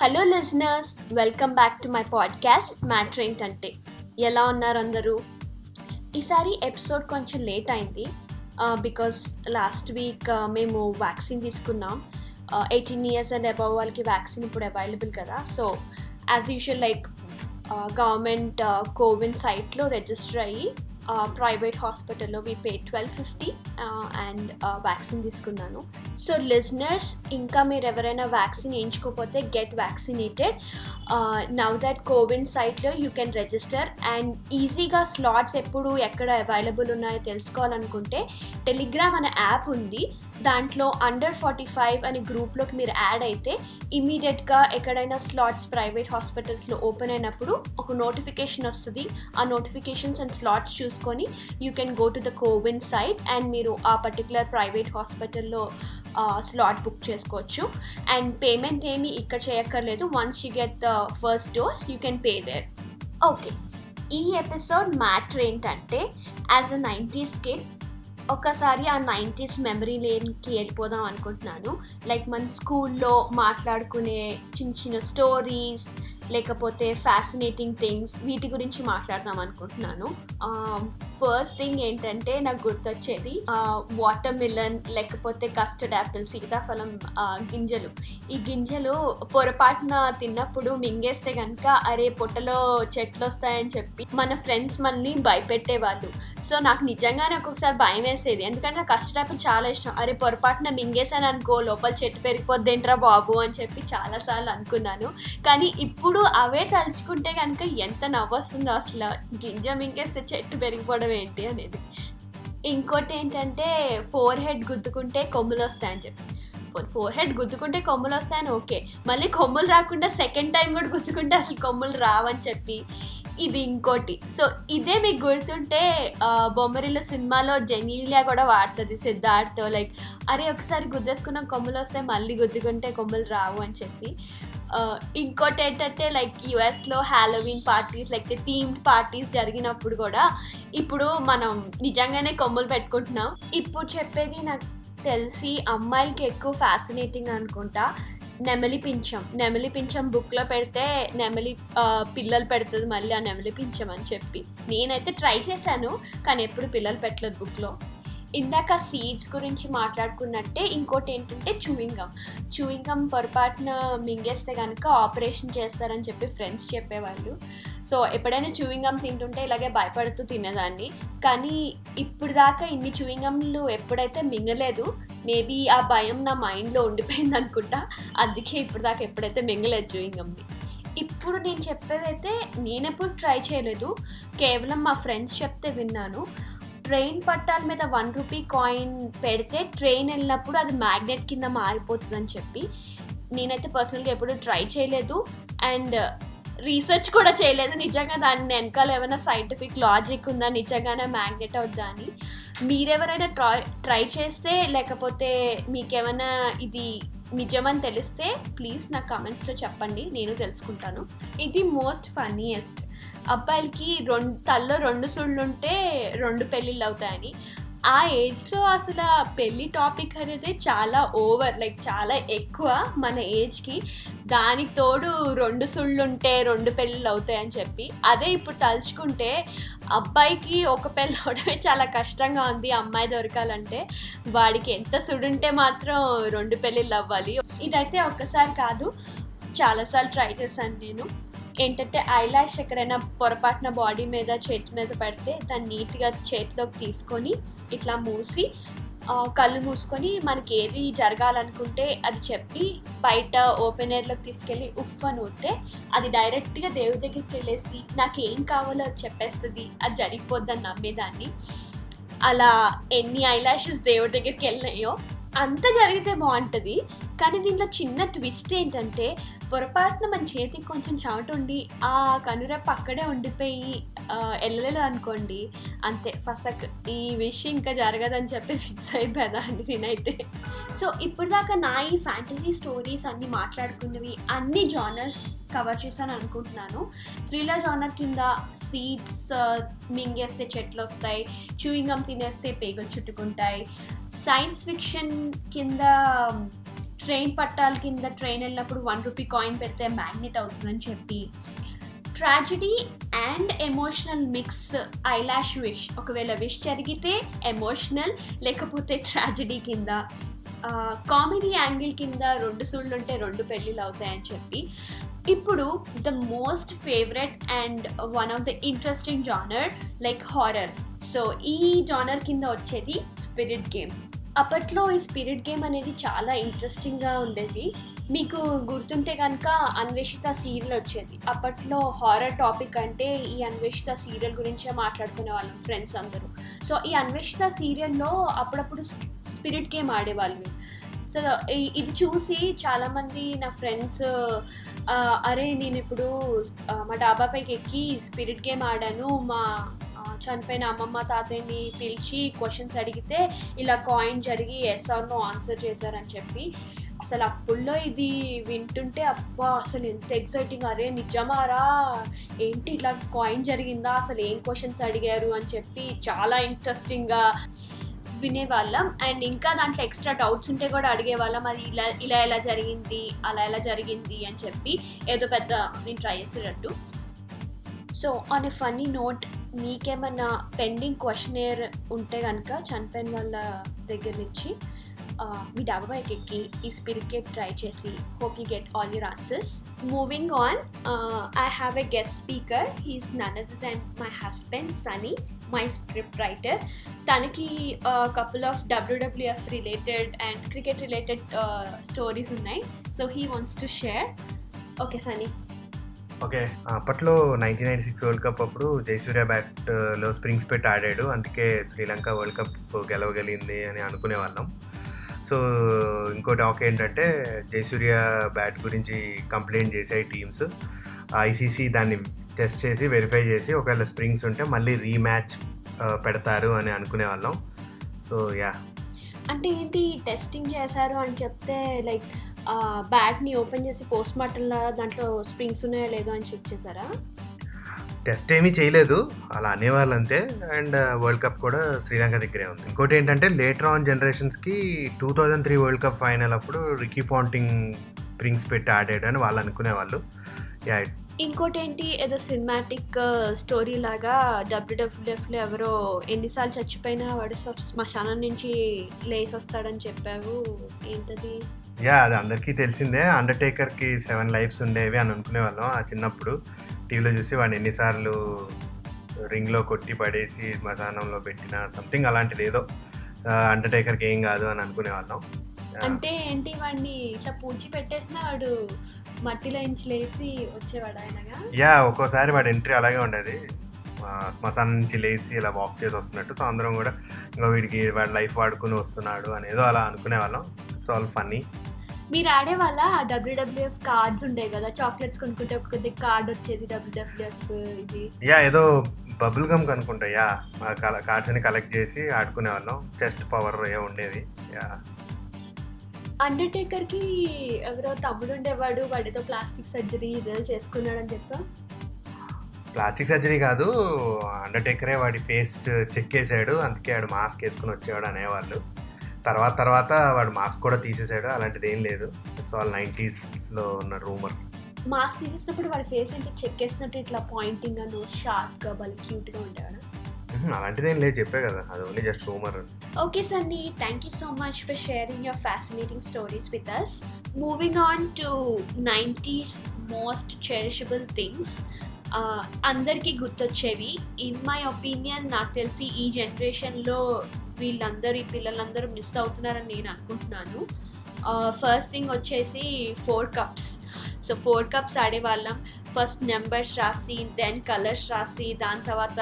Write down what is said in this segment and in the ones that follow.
Hello listeners welcome back to my podcast matter ఏంటంటే ఎలా ఉన్నారు అందరూ? ఈసారి ఎపిసోడ్ కొంచెం లేట్ అయింది. బికాస్ లాస్ట్ వీక్ మేము వ్యాక్సిన్ తీసుకున్నాం. ఎయిటీన్ ఇయర్స్ అండ్ అబౌవ్ వాళ్ళకి వ్యాక్సిన్ ఇప్పుడు అవైలబుల్ కదా. So as usual like government CoWIN సైట్లో రిజిస్టర్ అయ్యి ప్రైవేట్ హాస్పిటల్లో we pay twelve fifty and vaccine తీసుకున్నాను. సో లిజనర్స్ ఇంకా మీరు ఎవరైనా vaccine వేయించుకోకపోతే get vaccinated now that CoWIN సైట్లో యూ కెన్ రిజిస్టర్ అండ్ ఈజీగా స్లాట్స్ ఎప్పుడు ఎక్కడ అవైలబుల్ ఉన్నాయో తెలుసుకోవాలనుకుంటే టెలిగ్రామ్ అనే యాప్ ఉంది. దాంట్లో అండర్ ఫార్టీ ఫైవ్ అనే గ్రూప్లోకి మీరు యాడ్ అయితే ఇమీడియట్గా ఎక్కడైనా స్లాట్స్ ప్రైవేట్ హాస్పిటల్స్లో ఓపెన్ అయినప్పుడు ఒక నోటిఫికేషన్ వస్తుంది. ఆ నోటిఫికేషన్స్ అండ్ స్లాట్స్ పెట్టుకొని you can go to the CoWIN site and మీరు ఆ పర్టికులర్ ప్రైవేట్ హాస్పిటల్లో స్లాట్ బుక్ చేసుకోవచ్చు. అండ్ పేమెంట్ ఏమి ఇక్కడ చేయక్కర్లేదు. Once you get the first dose you can pay there okay ఈ ఎపిసోడ్ మ్యాటర్ ఏంటంటే యాజ్ అ నైంటీస్ కిడ్ ఒకసారి ఆ నైంటీస్ మెమరీ లేన్కి వెళ్ళిపోదాం అనుకుంటున్నాను. లైక్ మన స్కూల్లో మాట్లాడుకునే చిన్న చిన్న స్టోరీస్ లేకపోతే ఫ్యాసినేటింగ్ థింగ్స్ వీటి గురించి మాట్లాడదాం అనుకుంటున్నాను. ఫస్ట్ థింగ్ ఏంటంటే నాకు గుర్తొచ్చేది వాటర్ మిలన్ లేకపోతే కస్టర్డ్ యాపిల్ సీతాఫలం గింజలు. ఈ గింజలు పొరపాటున తిన్నప్పుడు మింగేస్తే కనుక అరే పొట్టలో చెట్లు వస్తాయని చెప్పి మన ఫ్రెండ్స్ మనల్ని భయపెట్టేవాళ్ళు. సో నాకు నిజంగా నాకు ఒకసారి భయం వేసేది. ఎందుకంటే నాకు కస్టర్డ్ యాపిల్ చాలా ఇష్టం. అరే పొరపాటున మింగేసాను అనుకో లోపల చెట్టు పెరిగిపోద్ది ఏంట్రా బాబు అని చెప్పి చాలాసార్లు అనుకున్నాను. కానీ ఇప్పుడు అవే తలుచుకుంటే కనుక ఎంత నవ్వొస్తుందో అసలు. గింజ మింకేస్తే చెట్టు పెరిగిపోవడం ఏంటి అనేది. ఇంకోటి ఏంటంటే ఫోర్ హెడ్ గుద్దుకుంటే కొమ్ములు వస్తాయని చెప్పి. ఫోర్ హెడ్ గుద్దుకుంటే కొమ్ములు వస్తాయని ఓకే. మళ్ళీ కొమ్ములు రాకుండా సెకండ్ టైం కూడా గుద్దుకుంటే అసలు కొమ్ములు రావని చెప్పి. ఇది ఇంకోటి. సో ఇదే మీకు గుర్తుంటే బొమ్మరిలో సినిమాలో జెనీలియా కూడా వాడుతుంది సిద్ధార్థ్. లైక్ అరే ఒకసారి గుద్దేసుకున్న కొమ్ములు వస్తే మళ్ళీ గుద్దుకుంటే కొమ్ములు రావు అని చెప్పి. ఇంకోటి ఏంటంటే లైక్ యుఎస్లో Halloween parties like themed parties జరిగినప్పుడు కూడా ఇప్పుడు మనం నిజంగానే కొమ్ములు పెట్టుకుంటున్నాం. ఇప్పుడు చెప్పేది నాకు తెలిసి అమ్మాయిలకి ఎక్కువ ఫ్యాసినేటింగ్ అనుకుంటా నెమలి పింఛం. నెమలి పింఛం బుక్లో పెడితే నెమలి పిల్లలు పెడుతుంది మళ్ళీ ఆ నెమలి పింఛం అని చెప్పి. నేనైతే ట్రై చేశాను కానీ ఎప్పుడు పిల్లలు పెట్టలేదు బుక్లో ఇందాక సీడ్స్ గురించి మాట్లాడుకున్నట్టే ఇంకోటి ఏంటంటే చూయింగమ్ చూయింగమ్ పొరపాటున మింగేస్తే కనుక ఆపరేషన్ చేస్తారని చెప్పి ఫ్రెండ్స్ చెప్పేవాళ్ళు. సో ఎప్పుడైనా చూయింగమ్ తింటుంటే ఇలాగే భయపడుతూ తినేదాన్ని. కానీ ఇప్పుడు దాకా ఇన్ని చూయింగమ్లు ఎప్పుడైతే మింగలేదు మేబీ ఆ భయం నా మైండ్లో ఉండిపోయింది అనుకుంటా. అందుకే ఇప్పుడు దాకా ఎప్పుడైతే మింగలేదు చూయింగమ్ని ఇప్పుడు నేను చెప్పేదైతే నేనెప్పుడు ట్రై చేయలేదు. కేవలం మా ఫ్రెండ్స్ చెప్తే విన్నాను. ట్రైన్ పట్టాల మీద వన్ రూపీ కాయిన్ పెడితే ట్రైన్ వెళ్ళినప్పుడు అది మ్యాగ్నెట్ కింద మారిపోతుందని చెప్పి నేనైతే పర్సనల్గా ఎప్పుడు ట్రై చేయలేదు. అండ్ రీసెర్చ్ కూడా చేయలేదు. నిజంగా దాని వెనకాల ఏమైనా సైంటిఫిక్ లాజిక్ ఉందా? నిజంగానే మ్యాగ్నెట్ అవుద్దా అని. మీరెవరైనా ట్రై ట్రై చేస్తే లేకపోతే మీకేమైనా ఇది నిజమని తెలిస్తే ప్లీజ్ నా కమెంట్స్లో చెప్పండి నేను తెలుసుకుంటాను. ఇది మోస్ట్ ఫన్నీయెస్ట్ అబ్బాయిలకి రెండు తల్లో రెండు సుళ్ళు ఉంటే రెండు పెళ్ళిళ్ళు అవుతాయని. ఆ ఏజ్లో అసలు పెళ్ళి టాపిక్ అనేది చాలా ఓవర్ లైక్ చాలా ఎక్కువ మన ఏజ్కి దానికి తోడు రెండు సుళ్ళు ఉంటే రెండు పెళ్ళిళ్ళు అవుతాయని చెప్పి. అదే ఇప్పుడు తలుచుకుంటే అబ్బాయికి ఒక పెళ్ళి అవడమే చాలా కష్టంగా ఉంది అమ్మాయి దొరకాలంటే. వాడికి ఎంత సుడుంటే మాత్రం రెండు పెళ్ళిళ్ళు అవ్వాలి. ఇదైతే ఒక్కసారి కాదు చాలాసార్లు ట్రై చేశాను నేను. ఏంటంటే ఐలాష్ ఎక్కడైనా పొరపాటున బాడీ మీద చేతి మీద పెడితే దాన్ని నీట్గా చేతిలోకి తీసుకొని ఇట్లా మూసి కళ్ళు మూసుకొని మనకి ఏది జరగాలనుకుంటే అది చెప్పి బయట ఓపెన్ ఎయిర్లోకి తీసుకెళ్ళి ఉఫ్ అని ఊతే అది డైరెక్ట్గా దేవుడి దగ్గరికి వెళ్ళేసి నాకు ఏం కావాలో అది చెప్పేస్తుంది అది జరిగిపోద్దని నమ్మేదాన్ని. అలా ఎన్ని ఐలాషెస్ దేవుడి దగ్గరికి వెళ్ళినాయో అంత జరిగితే బాగుంటుంది. కానీ దీంట్లో చిన్న ట్విస్ట్ ఏంటంటే పొరపాటున మన చేతికి కొంచెం చాటు ఉండి ఆ కనురెప్ప అక్కడే ఉండిపోయి వెళ్ళలేదు అనుకోండి అంతే ఫసక్ ఈ విషయం ఇంకా జరగదని చెప్పి ఫిక్స్ అయిపోయేదాన్ని నేనైతే. సో ఇప్పుడు దాకా నా ఈ ఫ్యాంటసీ స్టోరీస్ అన్నీ మాట్లాడుకున్నవి అన్ని జానర్స్ కవర్ చేశాను అనుకుంటున్నాను. థ్రిల్లర్ జానర్ కింద సీడ్స్ మింగేస్తే చెట్లు వస్తాయి చూయింగం తినేస్తే పేగలు చుట్టుకుంటాయి. సైన్స్ ఫిక్షన్ కింద ట్రైన్ పట్టాల కింద ట్రైన్ వెళ్ళినప్పుడు వన్ రూపీ కాయిన్ పెడితే మ్యాగ్నెట్ అవుతుందని చెప్పి. Tragedy and emotional mix eyelash wish ఒకవేళ విష్ జరిగితే ఎమోషనల్ లేకపోతే ట్రాజడీ కింద. కామెడీ యాంగిల్ కింద రెండు సూళ్ళు ఉంటే రెండు పెళ్ళిళ్ళు అవుతాయని చెప్పి. ఇప్పుడు the most favourite and one of the interesting genre like horror so ఈ జానర్ కింద వచ్చేది స్పిరిట్ గేమ్ అప్పట్లో ఈ స్పిరిట్ గేమ్ అనేది చాలా ఇంట్రెస్టింగ్గా ఉండేది. మీకు గుర్తుంటే కనుక అన్వేషిత సీరియల్ వచ్చేది. అప్పట్లో హారర్ టాపిక్ అంటే ఈ అన్వేషిత సీరియల్ గురించే మాట్లాడుకునే వాళ్ళం ఫ్రెండ్స్ అందరూ. సో ఈ అన్వేషిత సీరియల్లో అప్పుడప్పుడు స్పిరిట్ గేమ్ ఆడేవాళ్ళు. సో ఇది చూసి చాలామంది నా ఫ్రెండ్స్ అరే నేను ఇప్పుడు మా డాబా పైకి ఎక్కి స్పిరిట్ గేమ్ ఆడాను. మా చనిపోయిన అమ్మమ్మ తాతయ్యని పిలిచి క్వశ్చన్స్ అడిగితే ఇలా కాయిన్ జరిగి ఎస్ ఆర్ నో ఆన్సర్ చేశారని చెప్పి. అసలు అప్పుల్లో ఇది వింటుంటే అబ్బా అసలు ఎంత ఎక్సైటింగ్ అరే నిజమారా? ఏంటి ఇట్లా కాయిన్ జరిగిందా? అసలు ఏం క్వశ్చన్స్ అడిగారు? అని చెప్పి చాలా ఇంట్రెస్టింగ్గా వినేవాళ్ళం. అండ్ ఇంకా దాంట్లో ఎక్స్ట్రా డౌట్స్ ఉంటే కూడా అడిగేవాళ్ళం. అది ఇలా ఇలా ఎలా జరిగింది? అలా ఎలా జరిగింది? అని చెప్పి ఏదో పెద్ద నేను ట్రై చేసేటట్టు so on a funny note మీకేమన్నా పెండింగ్ క్వశ్చనేర్ ఉంటే కనుక చనిపోయిన వాళ్ళ దగ్గర నుంచి మీ డాబాకి ఎక్కి ఈ స్పిరికెట్ ట్రై చేసి hope you get all your answers. Moving on I have a guest speaker he's none other than my husband Sunny my script writer తనకి couple of WWF related and cricket related stories ఉన్నాయి. So he wants to share okay Sunny okay అప్పట్లో nineteen ninety six world cup అప్పుడు Jayasuriya బ్యాట్లో springs పెట్టి ఆడాడు. అందుకే Sri Lanka world cup గెలవగలిగింది అని అనుకునే వాళ్ళం. సో ఇంకో టాక్ ఏంటంటే జయసూర్య బ్యాట్ గురించి కంప్లైంట్ చేసాయి టీమ్స్. ఐసీసీ దాన్ని టెస్ట్ చేసి వెరిఫై చేసి ఒకవేళ స్ప్రింగ్స్ ఉంటే మళ్ళీ రీమ్యాచ్ పెడతారు అని అనుకునే వాళ్ళం. So yeah. అంటే ఏంటి టెస్టింగ్ చేశారు అని చెప్తే లైక్ బ్యాట్ని ఓపెన్ చేసి పోస్ట్ మార్టంలా దాంట్లో స్ప్రింగ్స్ ఉన్నాయో లేదో అని చెక్ చేశారా? టెస్ట్ ఏమీ చేయలేదు. అలా అనేవాళ్ళు అంతే అండ్ వరల్డ్ కప్ కూడా శ్రీలంక దగ్గరే ఉంది. ఇంకోటి ఏంటంటే later on జనరేషన్స్కి two thousand three world cup final అప్పుడు రికీ పాంటింగ్ స్ప్రింగ్స్ పెట్టి ఆడాడు అని వాళ్ళు అనుకునేవాళ్ళు. యా ఇంకోటి ఏంటి? ఏదో సినిమాటిక్ స్టోరీ లాగా డబ్ల్యూడబ్ల్యూఎఫ్లో ఎవరో ఎన్నిసార్లు చచ్చిపోయినా వాడు శ్మశానం నుంచి లేసి వస్తాడని చెప్పావు. ఏంటది? యా అది అందరికీ తెలిసిందే. అండర్టేకర్కి సెవెన్ లైఫ్స్ ఉండేవి అని అనుకునేవాళ్ళం ఆ చిన్నప్పుడు టీవీలో చూసి వాడిని ఎన్నిసార్లు రింగ్లో కొట్టి పడేసి శ్మశానంలో పెట్టిన సంథింగ్ అలాంటిది ఏదో అండర్టేకర్కి ఏం కాదు అని అనుకునేవాళ్ళం Yeah. అంటే ఏంటి వాడిని ఇట్లా పూడ్చి పెట్టేసినా వాడు మట్టిలో లేసి వచ్చేవాడు ఆయనగా? యా ఒక్కోసారి వాడి ఎంట్రీ అలాగే ఉండేది. శ్మశానం నుంచి లేచి ఇలా వాక్ చేసి వస్తున్నట్టు. సో అందరం కూడా ఇంకా వీడికి వాడి లైఫ్ వాడుకుని వస్తున్నాడు అనేదో అలా అనుకునే వాళ్ళం. సో ఆల్ ఫన్నీ మీరు ఆడే వాళ్ళ డబ్ల్యూడబ్ల్యూఎఫ్ కార్డ్స్ ఉండేవి కదా చాక్లెట్స్ కొనుక్కుంటే ఒక్కొక్కటి కార్డ్ వచ్చేది డబ్ల్యూడబ్ల్యూఎఫ్ ఇది. యా ఏదో బబుల్ గమ్ కనుకుంటా యా. కార్డ్స్ అని కలెక్ట్ చేసి ఆడుకునే వాళ్ళం. చెస్ట్ పవర్ ఏ ఉండేది యా. అండర్టేకర్కి ఎవరో తమ్ముడు ఉండేవాడు వాడితో ప్లాస్టిక్ సర్జరీ ఇదో చేసుకున్నాడు అని చెప్పా? ప్లాస్టిక్ సర్జరీ కాదు అండర్టేకరే వాడి ఫేస్ చెక్ చేసాడు అందుకే వాడు మాస్క్ వేసుకుని వచ్చేవాడు అనేవాళ్ళు. తర్వాత తర్వాత వాడు మాస్క్ కూడా తీసేసాడు అలాంటిది ఏం లేదు. సో ఆల్ నైంటీస్లో ఉన్న రూమర్. మాస్క్ తీసేసినప్పుడు వాడి ఫేస్ అంటే చెక్ వేసినట్టు ఇట్లా పాయింటింగ్గా షార్ప్గా భలే క్యూట్గా ఉండేవాడు అలాంటిది లేదు చెప్పే కదా. అది only just rumour. Sunny, thank you so much for sharing your fascinating stories with us. Moving on to 90s most cherishable things. Uh, అందరికీ గుర్తొచ్చేవి. ఇన్ మై ఒపీనియన్ నాకు తెలిసి ఈ జనరేషన్లో వీళ్ళందరూ ఈ పిల్లలందరూ మిస్ అవుతున్నారని నేను అనుకుంటున్నాను. ఫస్ట్ థింగ్ వచ్చేసి four cups so four cups ఆడేవాళ్ళం ఫస్ట్ నెంబర్స్ రాసి దెన్ కలర్స్ రాసి దాని తర్వాత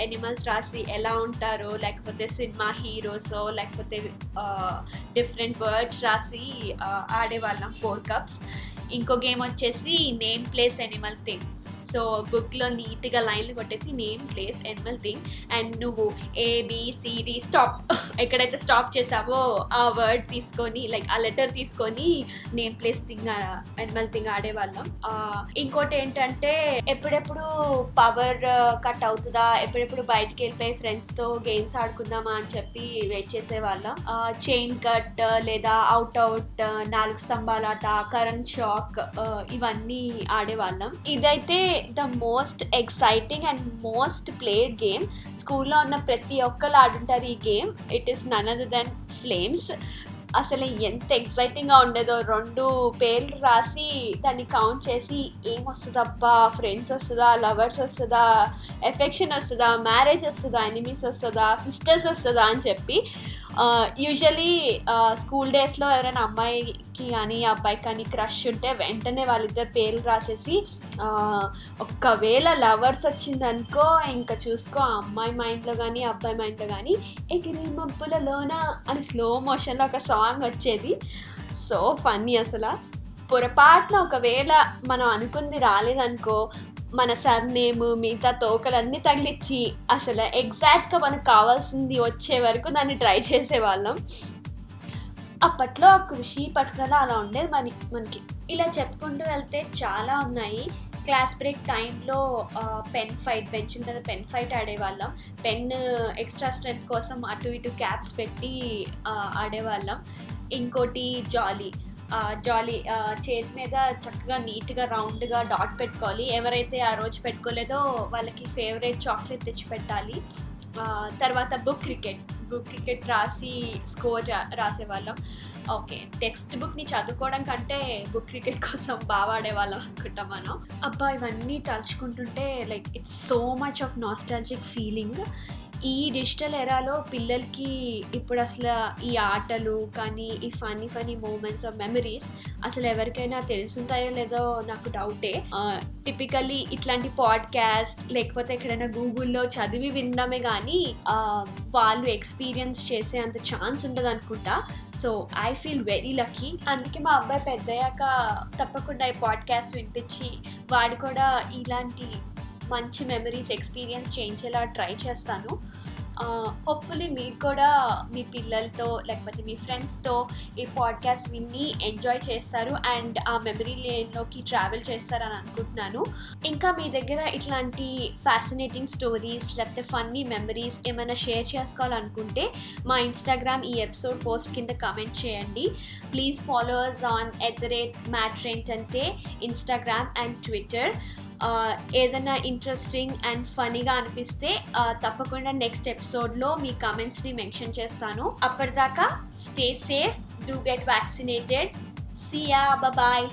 ఎనిమల్స్ రాసి ఎలా ఉంటారో లేకపోతే సినిమా హీరోసో లేకపోతే డిఫరెంట్ వర్డ్స్ రాసి ఆడేవాళ్ళం ఫోర్ కప్స్ ఇంకో గేమ్ వచ్చేసి name place animal thing so బుక్లో నీట్గా లైన్లు కొట్టేసి name place animal thing and నువ్వు A B C D stop ఎక్కడైతే స్టాప్ చేసావో ఆ వర్డ్ తీసుకొని లైక్ ఆ లెటర్ తీసుకొని name place thing animal thing ఆడేవాళ్ళం. ఇంకోటి ఏంటంటే ఎప్పుడెప్పుడు పవర్ కట్ అవుతుందా ఎప్పుడెప్పుడు బయటికి వెళ్ళిపోయి ఫ్రెండ్స్తో గేమ్స్ ఆడుకుందామా అని చెప్పి వెయిట్ చేసేవాళ్ళం. చైన్ కట్ లేదా అవుట్ అవుట్ నాలుగు స్తంభాల ఆట కరెంట్ షాక్ ఇవన్నీ ఆడేవాళ్ళం. ఇదైతే the most exciting and most played game స్కూల్లో ఉన్న ప్రతి ఒక్కరు ఆడుంటారు ఈ game it is none other than FLAMES అసలు ఎంత ఎక్సైటింగ్గా ఉండేదో. రెండు పేర్లు రాసి దాన్ని కౌంట్ చేసి ఏం వస్తుందబ్బా ఫ్రెండ్స్ వస్తుందా? లవర్స్ వస్తుందా? ఎఫెక్షన్ వస్తుందా? మ్యారేజ్ వస్తుందా? ఎనిమీస్ వస్తుందా? సిస్టర్స్ వస్తుందా? అని చెప్పి యూజువలీ స్కూల్ డేస్లో ఎవరైనా అమ్మాయికి కానీ అబ్బాయికి కానీ క్రష్ ఉంటే వెంటనే వాళ్ళిద్దరు పేర్లు రాసేసి uh, ఒకవేళ ఒక్కవేళ లవర్స్ వచ్చిందనుకో ఇంకా చూసుకో ఆ అమ్మాయి మైండ్లో కానీ అబ్బాయి మైండ్లో కానీ ఎగిరి మబ్బులలోన అని స్లో మోషన్లో ఒక సాంగ్ వచ్చేది. సో ఫన్నీ అసలు. పొరపాటున ఒకవేళ మనం అనుకుంది రాలేదనుకో మన సర్నేమ్ మిగతా తోకలన్నీ తగిలిచ్చి అసలు ఎగ్జాక్ట్గా మనకు కావాల్సింది వచ్చే వరకు దాన్ని ట్రై చేసేవాళ్ళం. అప్పట్లో ఆ కృషి పట్టుదల అలా ఉండేది మన మనకి. ఇలా చెప్పుకుంటూ వెళ్తే చాలా ఉన్నాయి. క్లాస్ బ్రేక్ టైంలో పెన్ ఫైట్ బెంచ్ మీద పెన్ ఫైట్ ఆడేవాళ్ళం. పెన్ ఎక్స్ట్రా స్ట్రెంత్ కోసం అటు ఇటు క్యాప్స్ పెట్టి ఆడేవాళ్ళం. ఇంకోటి జాలీ. జాలీ చేతి మీద చక్కగా నీట్గా రౌండ్గా డాట్ పెట్టుకోవాలి. ఎవరైతే ఆ రోజు పెట్టుకోలేదో వాళ్ళకి ఫేవరెట్ చాక్లెట్ తెచ్చి పెట్టాలి తర్వాత బుక్ క్రికెట్ బుక్ క్రికెట్ రాసి స్కోర్ రా రాసేవాళ్ళం. ఓకే టెక్స్ట్ బుక్ని చదువుకోవడం కంటే బుక్ క్రికెట్ కోసం బాగా ఆడేవాళ్ళం అనుకుంటాం మనం. అబ్బా ఇవన్నీ తలుచుకుంటుంటే like it's so much of nostalgic feeling ఈ డిజిటల్ ఎరాలో పిల్లలకి ఇప్పుడు అసలు ఈ ఆటలు కానీ ఈ funny funny moments of memories అసలు ఎవరికైనా తెలుసుంటాయో లేదో నాకు డౌటే. టిపికల్లీ ఇట్లాంటి పాడ్కాస్ట్ లేకపోతే ఎక్కడైనా గూగుల్లో చదివి వినడమే కానీ వాళ్ళు ఎక్స్పీరియన్స్ చేసే అంత ఛాన్స్ ఉండదు అనుకుంటా so I feel very lucky. అందుకే మా అబ్బాయి పెద్దయ్యాక తప్పకుండా ఈ పాడ్కాస్ట్ వినిపించి వాడు కూడా ఇలాంటి మంచి మెమరీస్ ఎక్స్పీరియన్స్ చేయించేలా ట్రై చేస్తాను. హోప్ఫుల్లీ మీరు కూడా మీ పిల్లలతో లేకపోతే మీ ఫ్రెండ్స్తో ఈ పాడ్కాస్ట్ విని ఎంజాయ్ చేస్తారు అండ్ ఆ మెమరీ లేన్లోకి ట్రావెల్ చేస్తారని అనుకుంటున్నాను. ఇంకా మీ దగ్గర ఇట్లాంటి ఫ్యాసినేటింగ్ స్టోరీస్ లేకపోతే ఫన్నీ మెమరీస్ ఏమైనా షేర్ చేసుకోవాలనుకుంటే మా ఇన్స్టాగ్రామ్ ఈ ఎపిసోడ్ పోస్ట్ కింద కమెంట్ చేయండి. Please followers on at the rate matter అంటే ఇన్స్టాగ్రామ్ అండ్ ట్విట్టర్ ఏదైనా ఇంట్రెస్టింగ్ అండ్ ఫనీగా అనిపిస్తే తప్పకుండా నెక్స్ట్ ఎపిసోడ్లో మీ కమెంట్స్ని మెన్షన్ చేస్తాను. అప్పటిదాకా stay safe do get vaccinated see ya bye